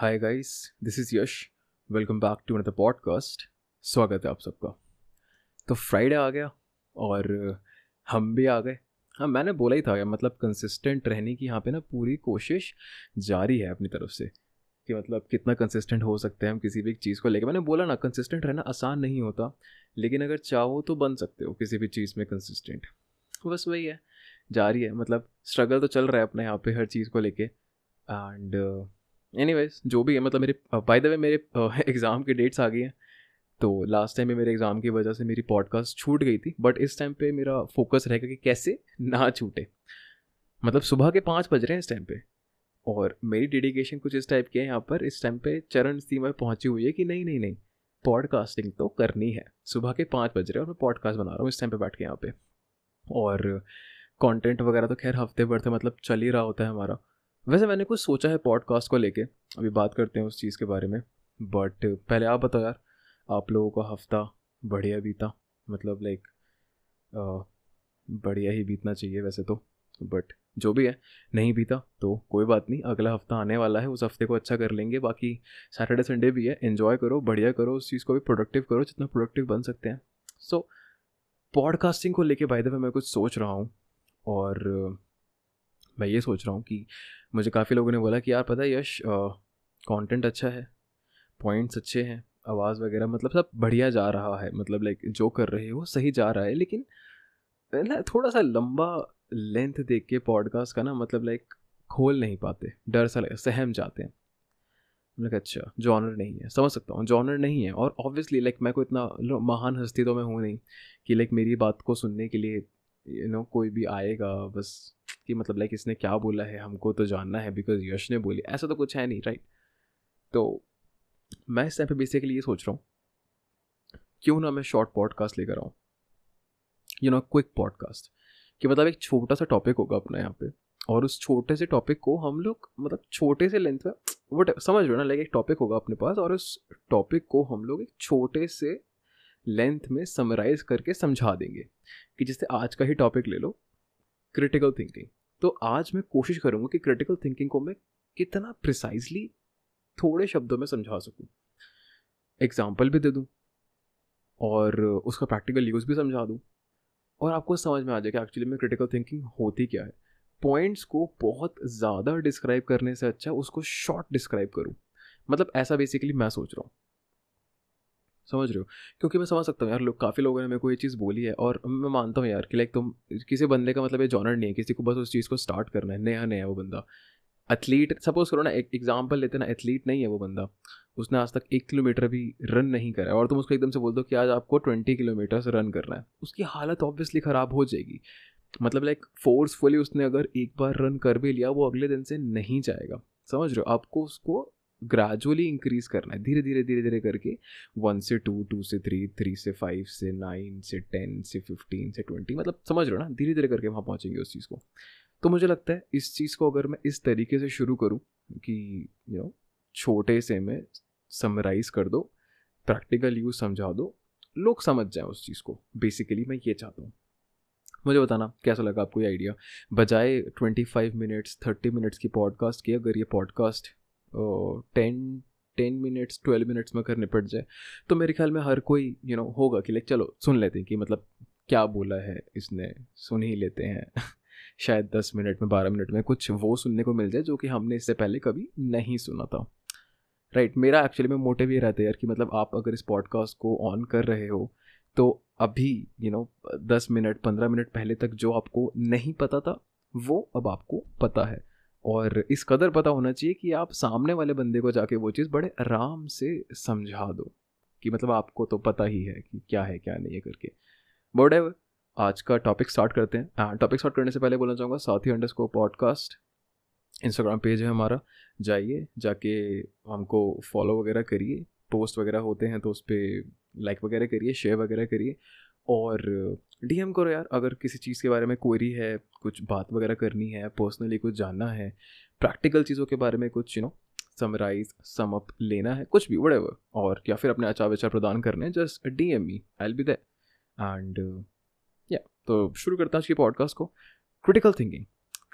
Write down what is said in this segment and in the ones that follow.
Hi guys this is Yash welcome back to another podcast स्वागत है आप सबका तो फ्राइडे आ गया और हम भी आ गए। हाँ मैंने बोला ही था यार मतलब कंसिस्टेंट रहने की यहाँ पे ना पूरी कोशिश जारी है अपनी तरफ़ से कि मतलब कितना कंसिस्टेंट हो सकते हैं हम किसी भी चीज़ को लेकर मैंने बोला ना कंसिस्टेंट रहना आसान नहीं होता, लेकिन अगर चाहो तो बन सकते हो किसी भी चीज़ में कंसिस्टेंट बस वही है, जारी है। मतलब स्ट्रगल तो चल रहा है अपने यहाँ पे हर चीज़ को लेके। एंड एनीवेज जो भी है मतलब मेरे बाय द वे मेरे एग्ज़ाम की डेट्स आ गई हैं। तो लास्ट टाइम में मेरे एग्ज़ाम की वजह से मेरी पॉडकास्ट छूट गई थी बट इस टाइम पे मेरा फोकस रहेगा कि कैसे ना छूटे। मतलब सुबह के पाँच बज रहे हैं इस टाइम पे, और मेरी डेडिकेशन कुछ इस टाइप की है यहाँ पर। इस टाइम पे चरण सीमा पहुँची हुई है कि नहीं नहीं नहीं पॉडकास्टिंग तो करनी है। सुबह के पाँच बज रहे हैं और मैं पॉडकास्ट बना रहा हूँ इस टाइम पे बैठ के यहाँ पे। और कंटेंट वगैरह तो खैर हफ़्ते भर से मतलब चल ही रहा होता है हमारा। वैसे मैंने कुछ सोचा है पॉडकास्ट को लेके अभी बात करते हैं उस चीज़ के बारे में बट पहले आप बताओ यार आप लोगों का हफ़्ता बढ़िया बीता मतलब लाइक बढ़िया ही बीतना चाहिए वैसे तो बट जो भी है नहीं बीता तो कोई बात नहीं अगला हफ़्ता आने वाला है उस हफ़्ते को अच्छा कर लेंगे बाकी सैटरडे संडे भी है इन्जॉय करो बढ़िया करो उस चीज़ को भी प्रोडक्टिव करो जितना प्रोडक्टिव बन सकते हैं। सो so, पॉडकास्टिंग को लेके बाय द वे मैं कुछ सोच रहा हूँ और मैं ये सोच रहा हूँ कि मुझे काफ़ी लोगों ने बोला कि यार पता है यश कंटेंट अच्छा है पॉइंट्स अच्छे हैं, आवाज़ वगैरह मतलब सब बढ़िया जा रहा है मतलब लाइक जो कर रहे हो सही जा रहा है, लेकिन थोड़ा सा लंबा लेंथ देख के पॉडकास्ट का ना मतलब लाइक खोल नहीं पाते, डर सा लगे, सहम जाते हैं। मतलब अच्छा जॉनर नहीं है, समझ सकता हूँ जॉनर नहीं है, और ऑब्वियसली लाइक मैं कोई इतना महान हस्ती तो मैं हूँ नहीं कि लाइक मेरी बात को सुनने के लिए यू नो कोई भी आएगा, बस कि मतलब लाइक इसने क्या बोला है? हमको तो जानना है बिकॉज़ यश ने बोली। ऐसा तो कुछ है नहीं राइट तो मैं इस टाइम पे बेसिकली ये सोच रहा हूँ, क्यों ना मैं शॉर्ट पॉडकास्ट लेकर आऊँ? यू नो क्विक पॉडकास्ट कि मतलब एक छोटा सा टॉपिक होगा अपना यहाँ पे। और उस छोटे से टॉपिक को हम लोग मतलब छोटे से लेंथ में वट समझ हो ना? लाइक एक टॉपिक होगा अपने पास और उस टॉपिक को हम लोग एक छोटे से लेंथ में समराइज करके समझा देंगे, कि जैसे आज का ही टॉपिक ले लो। क्रिटिकल थिंकिंग तो आज मैं कोशिश करूँगा कि क्रिटिकल थिंकिंग को मैं कितना प्रिसाइजली थोड़े शब्दों में समझा सकूँ। एग्ज़ाम्पल भी दे दूँ और उसका प्रैक्टिकल यूज़ भी समझा दूँ और आपको समझ में आ जाए कि एक्चुअली में क्रिटिकल थिंकिंग होती क्या है। पॉइंट्स को बहुत ज़्यादा डिस्क्राइब करने से अच्छा उसको शॉर्ट डिस्क्राइब करूँ। मतलब ऐसा बेसिकली मैं सोच रहा हूँ। समझ रहे हो? क्योंकि मैं समझ सकता हूँ यार, लोग, काफ़ी लोगों ने मेरे को ये चीज़ बोली है और मैं मानता हूँ यार कि लाइक तुम किसी बंदे का मतलब ये जॉनर नहीं है, किसी को बस उस चीज़ को स्टार्ट करना है, नया नया वो बंदा। एथलीट सपोज़ करो ना, एक एग्ज़ाम्पल लेते ना एथलीट नहीं है वो बंदा। उसने आज तक एक किलोमीटर भी रन नहीं करा और तुम उसको एकदम से बोल दो कि आज आपको ट्वेंटी किलोमीटर्स रन करना है। उसकी हालत ऑब्वियसली ख़राब हो जाएगी। मतलब लाइक फोर्सफुली उसने अगर एक बार रन कर भी लिया, वो अगले दिन से नहीं जाएगा। समझ रहे हो? आपको उसको ग्रेजुअली इंक्रीज करना है, धीरे धीरे धीरे धीरे करके वन से टू टू से थ्री थ्री से फाइव से नाइन से टेन से फिफ्टीन से ट्वेंटी मतलब समझ रहे हो ना, धीरे धीरे करके वहाँ पहुँचेंगे उस चीज़ को। तो मुझे लगता है इस चीज़ को अगर मैं इस तरीके से शुरू करूँ कि यू नो छोटे से मैं समराइज कर दो प्रैक्टिकल यूज़ समझा दो, लोग समझ जाए उस चीज़ को। बेसिकली मैं ये चाहता हूँ। मुझे बताना कैसा लगा आपको ये आइडिया बजाय twenty five minutes thirty minutes की पॉडकास्ट की, अगर ये podcast ten ten minutes twelve minutes में अगर निपट जाए। तो मेरे ख्याल में हर कोई यू you नो know, होगा कि लाइक चलो सुन लेते हैं कि मतलब क्या बोला है इसने सुन ही लेते हैं। शायद दस मिनट में बारह मिनट में कुछ वो सुनने को मिल जाए जो कि हमने इससे पहले कभी नहीं सुना था। राइट right, मेरा एक्चुअली में मोटिव ये रहता है यार कि मतलब आप अगर इस पॉडकास्ट को ऑन कर रहे हो तो अभी यू नो दस मिनट पंद्रह मिनट पहले तक जो आपको नहीं पता था वो अब आपको पता है। और इस कदर पता होना चाहिए कि आप सामने वाले बंदे को जाके वो चीज़ बड़े आराम से समझा दो कि मतलब आपको तो पता ही है कि क्या है, क्या नहीं है करके। बट आज का टॉपिक स्टार्ट करते हैं। टॉपिक स्टार्ट करने से पहले बोलना चाहूँगा, साथी अंडर को पॉडकास्ट इंस्टाग्राम पेज है हमारा। जाइए, जाके हमको फॉलो वगैरह करिए पोस्ट वगैरह होते हैं तो उस पर लाइक वगैरह करिए शेयर वगैरह करिए। और डीएम करो यार, अगर किसी चीज़ के बारे में कोई है, कुछ बात वगैरह करनी है पर्सनली कुछ जानना है प्रैक्टिकल चीज़ों के बारे में कुछ you know summarise sum up लेना है, कुछ भी वट और, या फिर अपने आचार विचार प्रदान करने हैं just D M E I B that and या तो शुरू करता हूँ आज पॉडकास्ट को. Critical thinking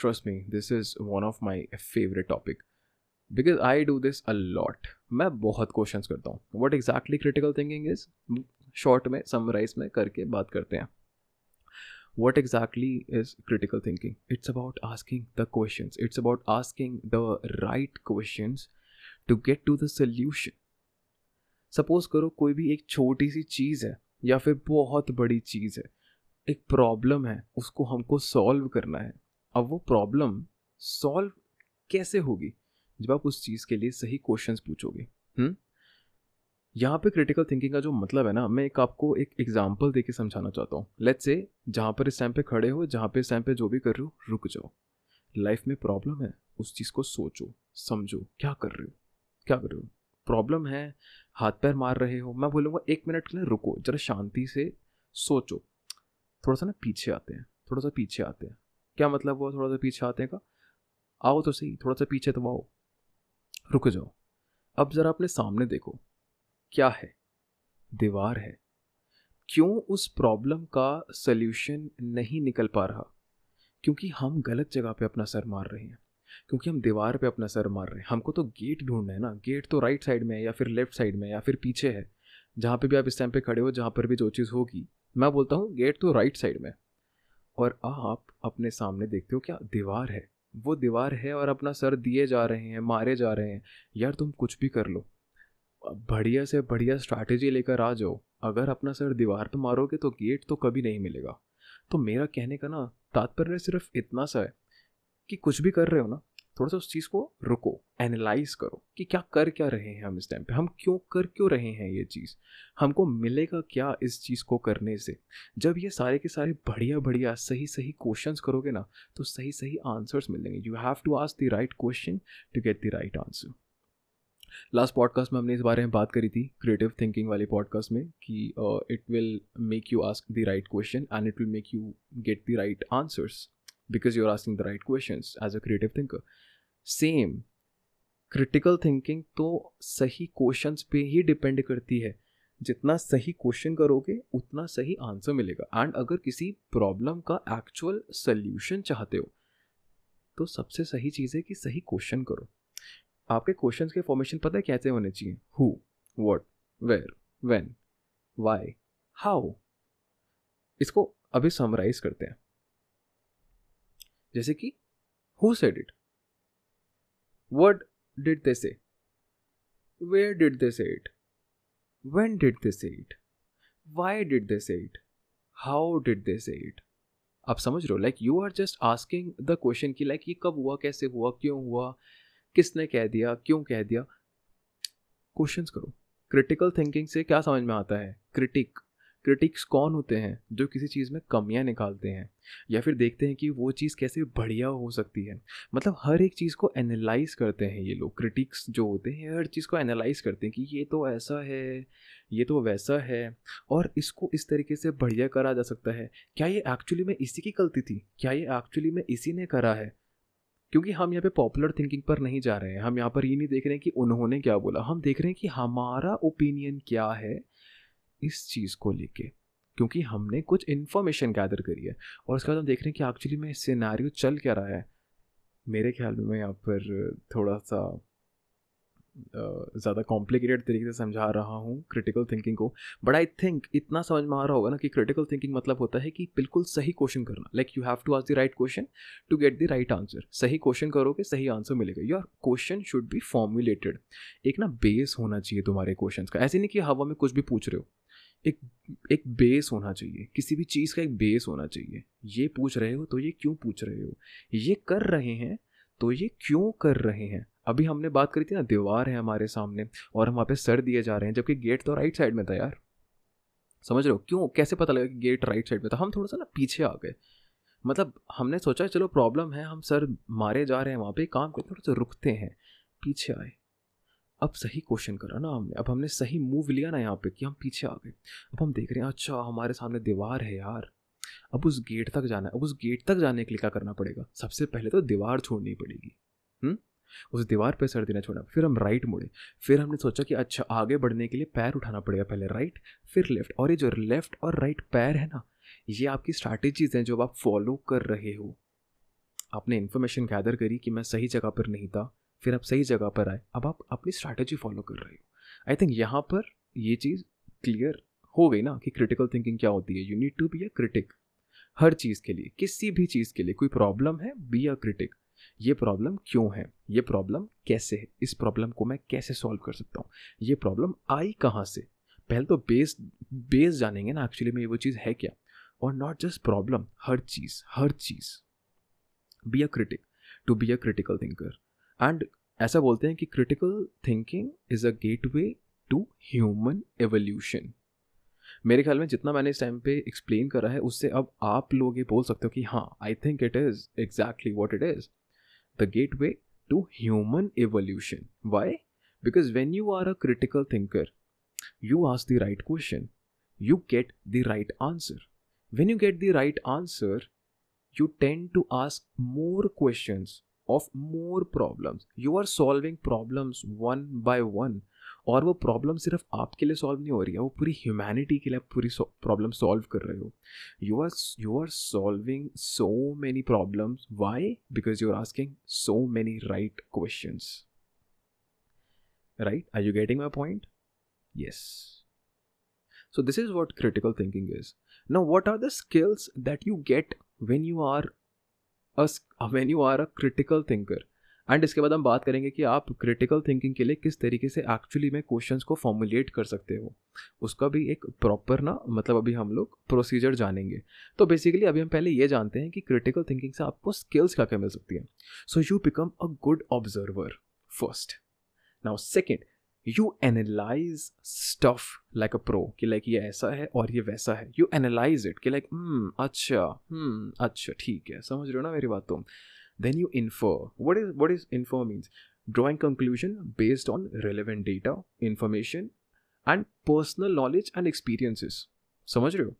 trust me this is one of my favourite topic because I do this a lot मैं बहुत क्वेश्चन करता हूँ. What exactly critical thinking is short में समराइज में करके बात करते हैं। What exactly is critical thinking? It's about asking the questions. It's about asking the right questions to get to the solution. Suppose करो कोई भी एक छोटी सी चीज़ है, या फिर बहुत बड़ी चीज़ है, एक प्रॉब्लम है, उसको हमको सॉल्व करना है। अब वो प्रॉब्लम सॉल्व कैसे होगी? जब आप उस चीज़ के लिए सही क्वेश्चंस पूछोगे हम्म? यहाँ पे क्रिटिकल थिंकिंग का जो मतलब है ना, मैं एक आपको एक एग्ज़ाम्पल दे के समझाना चाहता हूँ। लेट्स से जहाँ पर इस टाइम पे खड़े हो, जहाँ पे इस टाइम पे जो भी कर रहे हो, रुक जाओ। लाइफ में प्रॉब्लम है, उस चीज़ को सोचो, समझो, क्या कर रहे हो? क्या कर रहे हो? प्रॉब्लम है, हाथ पैर मार रहे हो, मैं बोलूँगा, एक मिनट के लिए रुको, जरा शांति से सोचो। थोड़ा सा ना पीछे आते हैं, थोड़ा सा पीछे आते हैं। क्या मतलब हुआ, थोड़ा सा पीछे आते हैं का? आओ तो सही, थोड़ा सा पीछे तो आओ। रुक जाओ। अब ज़रा अपने सामने देखो। क्या है? दीवार है। क्यों उस प्रॉब्लम का सल्यूशन नहीं निकल पा रहा? क्योंकि हम गलत जगह पे अपना सर मार रहे हैं। क्योंकि हम दीवार पे अपना सर मार रहे हैं। हमको तो गेट ढूंढना है ना। गेट तो राइट साइड में है या फिर लेफ़्ट साइड में या फिर पीछे है। जहाँ पे भी आप इस टाइम पे खड़े हो, जहाँ पर भी जो चीज़ होगी। मैं बोलता हूँ गेट तो राइट साइड में और आप अपने सामने देखते हो, क्या दीवार है? वो दीवार है और अपना सर दिए जा रहे हैं, मारे जा रहे हैं। यार, तुम कुछ भी कर लो। बढ़िया से बढ़िया स्ट्रैटेजी लेकर आ जाओ। अगर अपना सर दीवार पे मारोगे तो गेट तो कभी नहीं मिलेगा। तो मेरा कहने का ना तात्पर्य सिर्फ़ इतना सा है कि कुछ भी कर रहे हो ना, थोड़ा सा उस चीज़ को रुको एनालाइज करो कि क्या कर क्या रहे हैं हम इस टाइम पे। हम क्यों, कर क्यों रहे हैं ये चीज़? हमको मिलेगा क्या इस चीज़ को करने से? जब ये सारे के सारे बढ़िया बढ़िया सही सही क्वेश्चंस करोगे ना तो सही सही आंसर्स मिलेंगे you have to ask the right question to get the right answer last podcast में हमने इस बारे में बात करी थी क्रिएटिव थिंकिंग वाले पॉडकास्ट में, कि it will make you ask the right question and it will make you get the right answers because you are asking the right question as a creative thinker same critical thinking तो सही question पे ही depend करती है। जितना सही question करोगे, उतना सही आंसर मिलेगा। एंड अगर किसी प्रॉब्लम का एक्चुअल सल्यूशन चाहते हो तो सबसे सही चीज़ है कि सही क्वेश्चन करो। आपके क्वेश्चंस के फॉर्मेशन पता है कैसे होने चाहिए? Who what where when why how इसको अभी समराइज करते हैं। जैसे कि who said it what did they say where did दे से इट वेन डिड दे से इट वाई डिड दे से इट हाउ डिड दे से इट आप समझ रहे हो? Like you are just asking the question कि लाइक like, ये कब हुआ? कैसे हुआ? क्यों हुआ? किसने कह दिया, क्यों कह दिया? क्वेश्चंस करो। क्रिटिकल थिंकिंग से क्या समझ में आता है? क्रिटिक क्रिटिक्स कौन होते हैं जो किसी चीज़ में कमियाँ निकालते हैं? या फिर देखते हैं कि वो चीज़ कैसे बढ़िया हो सकती है? मतलब हर एक चीज़ को एनालाइज करते हैं ये लोग। क्रिटिक्स जो होते हैं हर चीज़ को एनालाइज करते हैं कि ये तो ऐसा है, ये तो वैसा है, और इसको इस तरीके से बढ़िया करा जा सकता है। क्या ये एक्चुअली में इसी की गलती थी? क्या ये एक्चुअली में इसी ने करा है? क्योंकि हम यहाँ पे पॉपुलर थिंकिंग पर नहीं जा रहे हैं। हम यहाँ पर ये नहीं देख रहे हैं कि उन्होंने क्या बोला। हम देख रहे हैं कि हमारा ओपिनियन क्या है इस चीज़ को लेके, क्योंकि हमने कुछ इन्फॉर्मेशन गैदर करी है। और उसके बाद हम देख रहे हैं कि एक्चुअली में सिनारियो चल क्या रहा है। मेरे ख्याल में मैं यहाँ पर थोड़ा सा ज़्यादा कॉम्प्लिकेटेड तरीके से समझा रहा हूँ क्रिटिकल थिंकिंग को। बट आई थिंक इतना समझ में आ रहा होगा ना कि क्रिटिकल थिंकिंग मतलब होता है कि बिल्कुल सही क्वेश्चन करना। Like you have to ask the right question to get the right answer सही क्वेश्चन करोगे, सही आंसर मिलेगा। Your question should be formulated एक ना बेस होना चाहिए तुम्हारे क्वेश्चन का। ऐसे नहीं कि हवा में कुछ भी पूछ रहे हो। एक एक बेस होना चाहिए। किसी भी चीज़ का एक बेस होना चाहिए। ये पूछ रहे हो तो ये क्यों पूछ रहे हो? ये कर रहे हैं तो ये क्यों कर रहे हैं? अभी हमने बात करी थी ना, दीवार है हमारे सामने और हम वहाँ पे सर दिए जा रहे हैं, जबकि गेट तो राइट साइड में था यार। समझ रहे हो? क्यों? कैसे पता लगा कि गेट राइट साइड में था? हम थोड़ा सा ना पीछे आ गए। मतलब हमने सोचा, चलो प्रॉब्लम है, हम सर मारे जा रहे हैं वहाँ पे, काम करते थोड़ा सा रुकते हैं, पीछे आए। अब सही क्वेश्चन करा ना हमने, अब हमने सही मूव लिया ना यहाँ पे कि हम पीछे आ गए। अब हम देख रहे हैं अच्छा हमारे सामने दीवार है यार। अब उस गेट तक जाना है, अब उस गेट तक जाने के लिए क्या करना पड़ेगा? सबसे पहले तो दीवार छोड़नी पड़ेगी। हम्म? उस दीवार पे सर देना छोड़ा फिर हम राइट मुड़े। फिर हमने सोचा कि अच्छा आगे बढ़ने के लिए पैर उठाना पड़ेगा पहले राइट फिर लेफ़्ट और ये जो लेफ़्ट और राइट पैर है ना, ये आपकी स्ट्रैटेजीज हैं जो आप फॉलो कर रहे हो। आपने इन्फॉर्मेशन गैदर करी कि मैं सही जगह पर नहीं था, फिर आप सही जगह पर आए। अब आप अपनी स्ट्रैटेजी फॉलो कर रहे हो। आई थिंक यहाँ पर ये चीज़ क्लियर हो गई ना कि क्रिटिकल थिंकिंग क्या होती है। You need to be a critic हर चीज़ के लिए, किसी भी चीज़ के लिए। कोई प्रॉब्लम है बी अ क्रिटिक ये प्रॉब्लम क्यों है? ये प्रॉब्लम कैसे है? इस प्रॉब्लम को मैं कैसे सॉल्व कर सकता हूँ? ये प्रॉब्लम आई कहाँ से? पहले तो बेस बेस जानेंगे ना एक्चुअली में वो चीज़ है क्या? और नॉट जस्ट प्रॉब्लम हर चीज़ हर चीज़। Be a critic to be a critical thinker and ऐसा बोलते हैं कि critical thinking is a gateway to human evolution मेरे ख्याल में जितना मैंने इस टाइम पे एक्सप्लेन करा है, उससे अब आप लोग ये बोल सकते हो कि हाँ I think it is exactly what it is the gateway to human evolution. Why? Because when you are a critical thinker, you ask the right question, you get the right answer. When you get the right answer, you tend to ask more questions of more problems. You are solving problems one by one. और वो problem सिर्फ आपके लिए solve नहीं हो रही है वो पूरी ह्यूमैनिटी के लिए आप पूरी प्रॉब्लम सॉल्व कर रहे हो you are you are solving so many problems why because you are asking so many right questions right are you getting my point Yes. So, this is what critical thinking is. Now, what are the skills that you get when you are a you are a critical thinker and इसके बाद हम बात करेंगे कि आप critical thinking के लिए किस तरीके से एक्चुअली में क्वेश्चंस को फॉर्मुलेट कर सकते हो। उसका भी एक प्रॉपर ना मतलब अभी हम लोग प्रोसीजर जानेंगे। तो बेसिकली अभी हम पहले ये जानते हैं कि क्रिटिकल थिंकिंग से आपको स्किल्स क्या क्या मिल सकती हैं। So you become a good observer first now second you analyse stuff like a pro कि लाइक ये ऐसा है और ये वैसा है। यू एनालाइज इट कि लाइक hmm, अच्छा hmm, अच्छा ठीक है समझ रहे हो ना मेरी बात तो then you infer what is what is infer means drawing conclusion based on relevant data information and personal knowledge and experiences समझ रहे हो?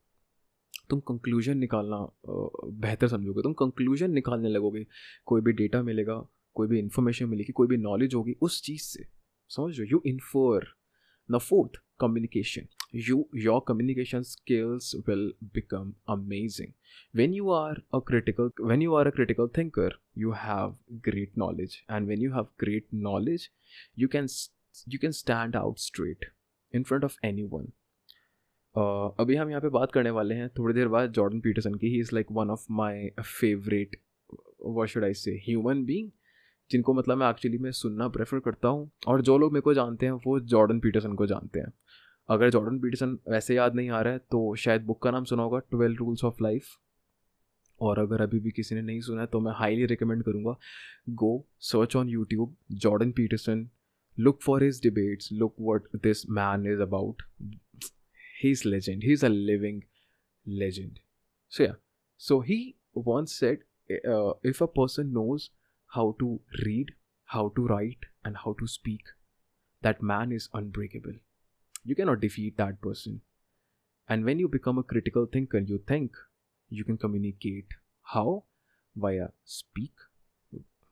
तुम कंक्लूजन निकालना बेहतर समझोगे। तुम कंक्लूजन निकालने लगोगे। कोई भी डेटा मिलेगा कोई भी इंफॉर्मेशन मिलेगी कोई भी नॉलेज होगी उस चीज़ से। समझ रहे you infer now fourth communication you your communication skills will become amazing when you are a critical when you are a critical thinker you have great knowledge and when you have great knowledge you can you can stand out straight in front of anyone uh, अभी हम यहाँ पे बात करने वाले हैं थोड़ी देर बाद जॉर्डन पीटरसन की he is like one of my favourite what should I say human being जिनको मतलब मैं एक्चुअली मैं सुनना प्रेफर करता हूँ और जो लोग मेरे को जानते हैं वो जॉर्डन पीटरसन को जानते हैं। अगर जॉर्डन पीटरसन वैसे याद नहीं आ रहा है तो शायद बुक का नाम सुना होगा ट्वेल्व रूल्स ऑफ़ लाइफ और अगर अभी भी किसी ने नहीं सुना है तो मैं हाईली रिकमेंड करूँगा। Go search on YouTube Jordan Peterson look for his debates look what this man is about he is legend he is a living legend so yeah so he once said if a person knows how to read, how to write, and how to speak, that man is unbreakable. You cannot defeat that person. And when you become a critical thinker, you think you can communicate. How? Via speak,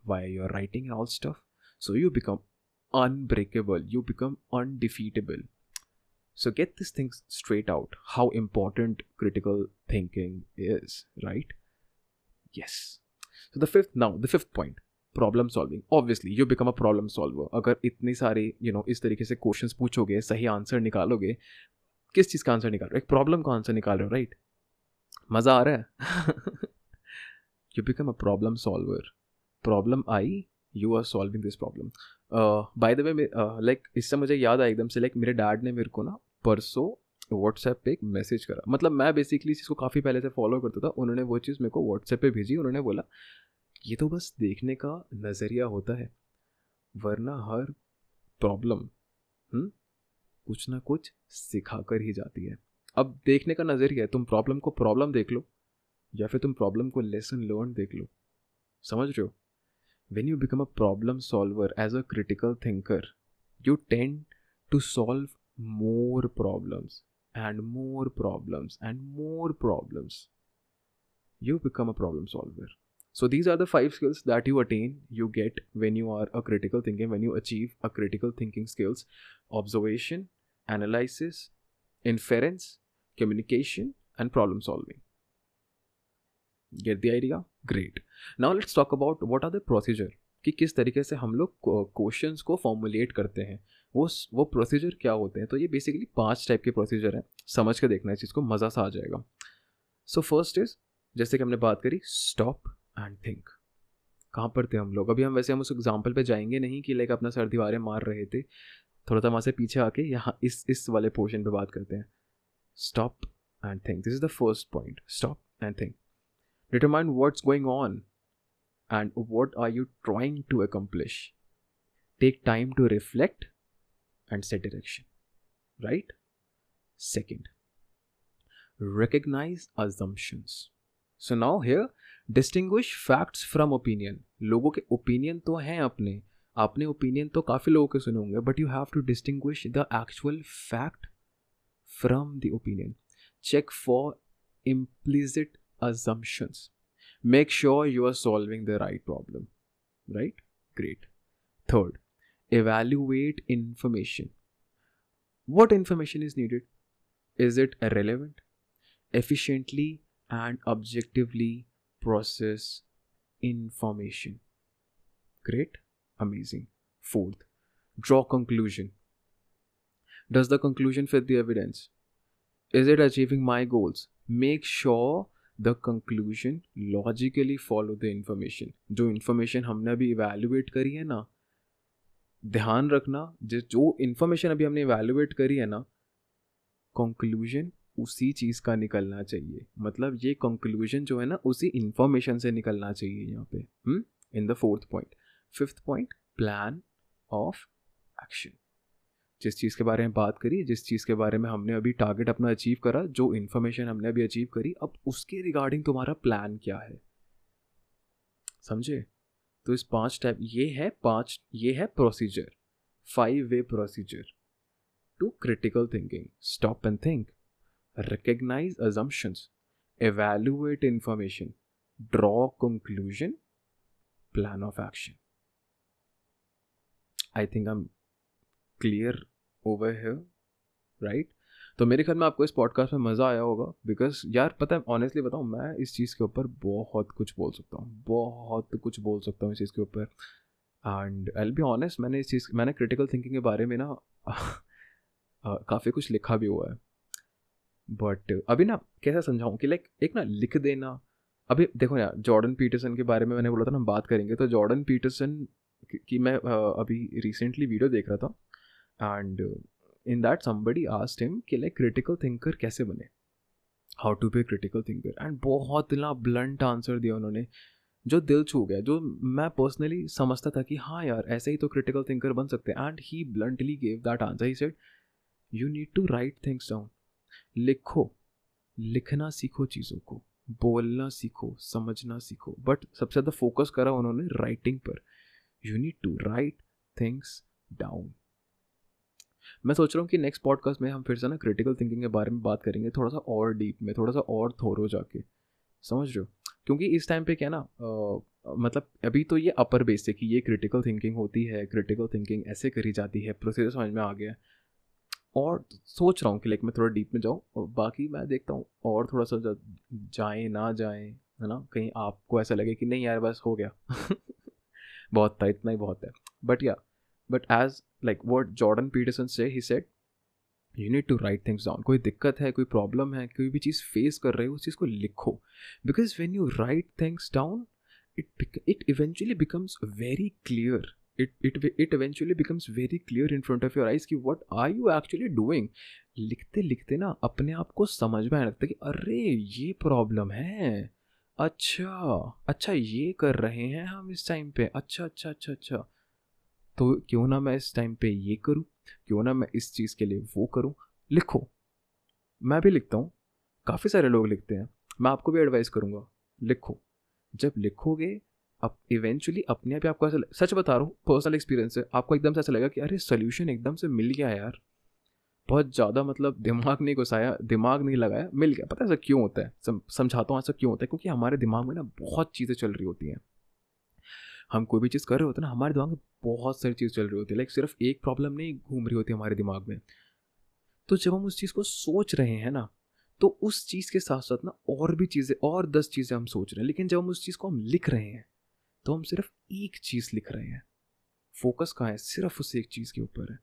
via your writing and all stuff. So you become unbreakable, you become undefeatable. So get this thing straight out how important critical thinking is, right? Yes. So the fifth now, the fifth point problem solving obviously you become a problem solver अगर इतनी सारी you you no know, इस तरीके से questions पूछोगे सही answer निकालोगे किस चीज़ का आंसर निकाल रहे हो? एक प्रॉब्लम का आंसर निकाल रहे हो राइट मज़ा आ रहा है? You become a problem solver problem I you are solving this problem by the way like इससे मुझे याद आया एकदम से लाइक like, मेरे डैड ने मेरे को ना परसों व्हाट्सएप पे एक मैसेज करा। मतलब मैं बेसिकली इस चीज़ को काफ़ी पहले से फॉलो करता था उन्होंने वो चीज़ मेरे को व्हाट्सएप पे भेजी उन्होंने बोला ये तो बस देखने का नज़रिया होता है। वरना हर प्रॉब्लम हम्म, कुछ ना कुछ सिखा कर ही जाती है। अब देखने का नज़रिया तुम प्रॉब्लम को प्रॉब्लम देख लो या फिर तुम प्रॉब्लम को लेसन लर्न देख लो। समझ रहे हो? When you become a problem solver as a critical thinker you tend to solve more problems and more problems and more problems you become a problem solver so these are the five skills that you attain you get when you are a critical thinking when you achieve a critical thinking skills observation analysis inference communication and problem solving get the idea great now let's talk about what are the procedure कि किस तरीके से हम लोग question को formulate करते हैं। वो वो प्रोसीजर क्या होते हैं? तो ये बेसिकली पाँच टाइप के प्रोसीजर हैं। समझ के देखना है चीज़ को मज़ा सा आ जाएगा। सो फ़र्स्ट इज़ जैसे कि हमने बात करी स्टॉप एंड थिंक कहाँ पर थे हम लोग? अभी हम वैसे हम उस एग्ज़ाम्पल पे जाएँगे नहीं कि लाइक अपना सर दीवारें मार रहे थे। थोड़ा सा वहाँ से पीछे आके यहाँ इस इस वाले पोर्शन पे बात करते हैं। Stop and think this is the first point stop and think determine what's going on and what are you trying to accomplish take time to reflect and set direction. Right? Second, recognize assumptions. So now here, distinguish facts from opinion लोगों के opinion तो हैं अपने। अपने opinion तो काफ़ी लोगों के सुने होंगे but you have to distinguish the actual fact from the opinion check for implicit assumptions make sure you are solving the right problem right great third evaluate information what information is needed is it relevant efficiently and objectively process information. Great, amazing. Fourth, draw conclusion. Does the conclusion fit the evidence? Is it achieving my goals? Make sure the conclusion logically follow the information. जो information हमने अभी evaluate करी है ना ध्यान रखना जो information अभी हमने वैल्यूएट करी है ना कंक्लूजन उसी चीज़ का निकलना चाहिए। मतलब ये कंक्लूजन जो है ना, उसी इन्फॉर्मेशन से निकलना चाहिए यहाँ पे। In the fourth point fifth point plan of action जिस चीज़ के बारे में बात करी, जिस चीज़ के बारे में हमने अभी टारगेट अपना अचीव करा, जो इन्फॉर्मेशन हमने अभी अचीव करी, अब उसके रिगार्डिंग तुम्हारा प्लान क्या है? समझे? तो इस पाँच टाइप ये है पाँच, ये है procedure five way procedure to critical thinking stop and think recognise assumptions evaluate information, draw conclusion, plan of action. I think i'm clear over here, right? तो मेरे ख्याल में आपको इस पॉडकास्ट में मज़ा आया होगा बिकॉज़ यार पता है ऑनेस्टली बताऊँ, मैं इस चीज़ के ऊपर बहुत कुछ बोल सकता हूँ, बहुत कुछ बोल सकता हूँ इस चीज़ के ऊपर। एंड आई बी ऑनेस्ट मैंने इस चीज़, मैंने क्रिटिकल थिंकिंग के बारे में ना काफ़ी कुछ लिखा भी हुआ है। बट अभी ना कैसा समझाऊँ कि लाइक एक ना लिख देना। अभी देखो यार जॉर्डन पीटरसन के बारे में मैंने बोला था ना, हम बात करेंगे। तो जॉर्डन पीटरसन की मैं अभी रिसेंटली वीडियो देख रहा था। And in that somebody asked him कि लाइक क्रिटिकल थिंकर कैसे बने? How to be critical thinker and बहुत ना ब्लंट आंसर दिया उन्होंने, जो दिल छू गया, जो मैं पर्सनली समझता था कि हाँ यार, ऐसे ही तो क्रिटिकल थिंकर बन सकते हैं। And he bluntly gave that answer he said you need to write things down लिखो लिखना सीखो चीज़ों को बोलना सीखो समझना सीखो। बट सबसे ज़्यादा फोकस करा उन्होंने राइटिंग पर। You need to write things down मैं सोच रहा हूँ कि नेक्स्ट पॉडकास्ट में हम फिर से ना क्रिटिकल थिंकिंग के बारे में बात करेंगे थोड़ा सा और डीप में थोड़ा सा और थोरो जाके। समझ रहे हो? क्योंकि इस टाइम पे क्या ना आ, मतलब अभी तो ये अपर बेसिक ही ये क्रिटिकल थिंकिंग होती है क्रिटिकल थिंकिंग ऐसे करी जाती है प्रोसेस समझ में आ गया है। और सोच रहा हूँ कि लाइक मैं थोड़ा डीप में जाऊँ और बाकी मैं देखता हूँ और थोड़ा सा जाए, ना जाए, है ना, कहीं आपको ऐसा लगे कि नहीं यार, बस हो गया। बहुत था, इतना ही बहुत है। बट या but as like what Jordan Peterson से he said you need to write things down कोई दिक्कत है, कोई प्रॉब्लम है, कोई भी चीज़ फेस कर रहे हो, उस चीज़ को लिखो। Because when you write things down it it eventually becomes very clear it it it eventually becomes very clear in front of your eyes कि what are you actually doing? लिखते लिखते ना अपने आप को समझ में आने लगता है कि अरे, ये प्रॉब्लम है। अच्छा अच्छा ये कर रहे हैं हम इस टाइम पे। अच्छा अच्छा अच्छा अच्छा। तो क्यों ना मैं इस टाइम पे ये करूँ? क्यों ना मैं इस चीज़ के लिए वो करूँ? लिखो। मैं भी लिखता हूँ। काफ़ी सारे लोग लिखते हैं। मैं आपको भी एडवाइस करूँगा। लिखो। जब लिखोगे अब इवेंचुअली अपने आप ही आपको ऐसा सच बता रहा हूँ पर्सनल एक्सपीरियंस है आपको एकदम से ऐसा लगेगा कि अरे सोल्यूशन एकदम से मिल गया यार। बहुत ज़्यादा मतलब दिमाग नहीं घुसाया, दिमाग नहीं लगाया, मिल गया। पता है ऐसा क्यों होता है? समझाता हूँ ऐसा क्यों होता है? क्योंकि हमारे दिमाग में ना बहुत चीज़ें चल रही होती हैं। हम कोई भी चीज़ कर रहे होते हैं ना, हमारे दिमाग में बहुत सारी चीज़ चल रही होती है। लाइक सिर्फ़ एक प्रॉब्लम नहीं, घूम रही होती हमारे दिमाग में। तो जब हम उस चीज़ को सोच रहे हैं ना तो उस चीज़ के साथ साथ ना और भी चीज़ें, और दस चीज़ें हम सोच रहे हैं। लेकिन जब हम उस चीज़ को हम लिख रहे हैं तो हम सिर्फ़ एक चीज़ लिख रहे हैं। फोकस कहाँ है? सिर्फ़ उस एक चीज़ के ऊपर है।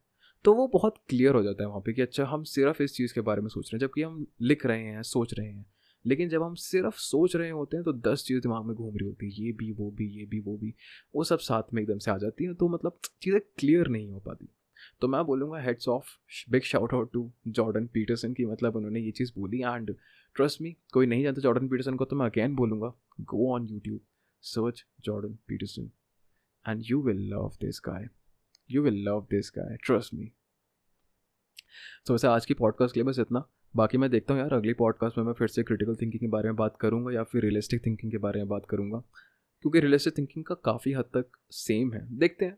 तो वो बहुत क्लियर हो जाता है वहाँ पे कि अच्छा हम सिर्फ़ इस चीज़ के बारे में सोच रहे हैं, जबकि हम लिख रहे हैं, सोच रहे हैं। लेकिन जब हम सिर्फ़ सोच रहे होते हैं तो दस चीज़ दिमाग में घूम रही होती है, ये भी, वो भी, ये भी, वो भी। वो सब साथ में एकदम से आ जाती हैं तो मतलब चीज़ें क्लियर नहीं हो पाती। तो मैं बोलूँगा heads off big shout out to Jordan Peterson की मतलब उन्होंने ये चीज़ बोली। एंड ट्रस्ट मी कोई नहीं जानता जॉर्डन पीटरसन को तो मैं अगैन बोलूँगा go on YouTube search Jordan Peterson and you will love this guy you will love this guy trust me तो वैसे आज की पॉडकास्ट के लिए बस इतना। बाकी मैं देखता हूँ यार अगली पॉडकास्ट में मैं फिर से क्रिटिकल थिंकिंग के बारे में बात करूँगा या फिर रियलिस्टिक थिंकिंग के बारे में बात करूँगा। क्योंकि रियलिस्टिक थिंकिंग का काफ़ी हद तक सेम है। देखते हैं।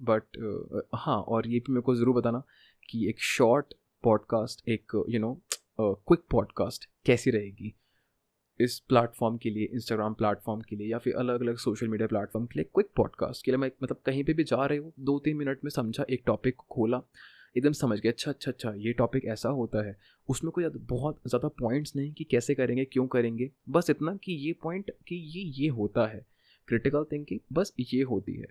बट uh, हाँ और ये भी मेरे को ज़रूर बताना कि एक शॉर्ट पॉडकास्ट एक यू नो क्विक पॉडकास्ट कैसी रहेगी। इस प्लेटफॉर्म के लिए इंस्टाग्राम प्लेटफॉर्म के लिए या फिर अलग अलग सोशल मीडिया प्लेटफॉर्म के लिए क्विक पॉडकास्ट के लिए। मैं मतलब कहीं पे भी जा रहे हो दो तीन मिनट में समझा, एक टॉपिक को खोला, एकदम समझ गए अच्छा अच्छा अच्छा ये टॉपिक ऐसा होता है। उसमें कोई बहुत ज़्यादा पॉइंट्स नहीं कि कैसे करेंगे, क्यों करेंगे, बस इतना कि ये पॉइंट कि ये ये होता है। क्रिटिकल थिंकिंग बस ये होती है।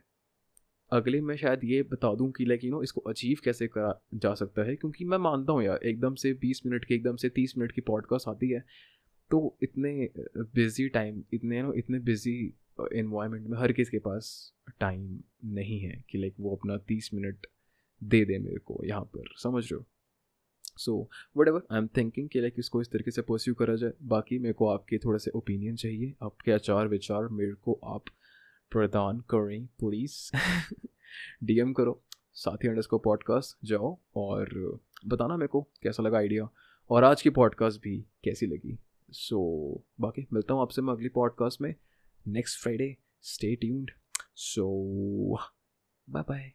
अगले मैं शायद ये बता दूँ कि लाइक यू नो इसको अचीव कैसे करा जा सकता है? क्योंकि मैं मानता हूँ यार, एकदम से बीस मिनट की, एकदम से तीस मिनट की पॉडकास्ट आती है। तो इतने बिज़ी टाइम इतने नो, इतने बिज़ी इन्वायरमेंट में हर किसी के पास टाइम नहीं है कि लाइक वो अपना तीस मिनट दे दे मेरे को यहाँ पर, समझ रहे हो? So whatever I am thinking कि लाइक इसको इस तरीके से परस्यू करा जाए। बाकी मेरे को आपके थोड़े से ओपिनियन चाहिए। आपके आचार विचार मेरे को आप प्रदान करें प्लीज़ डीएम करो। साथी अंडर को पॉडकास्ट जाओ और बताना मेरे को कैसा लगा आइडिया और आज की पॉडकास्ट भी कैसी लगी? सो so, बाकी मिलता हूँ आपसे मैं अगली पॉडकास्ट में। Next Friday stay tuned so bye bye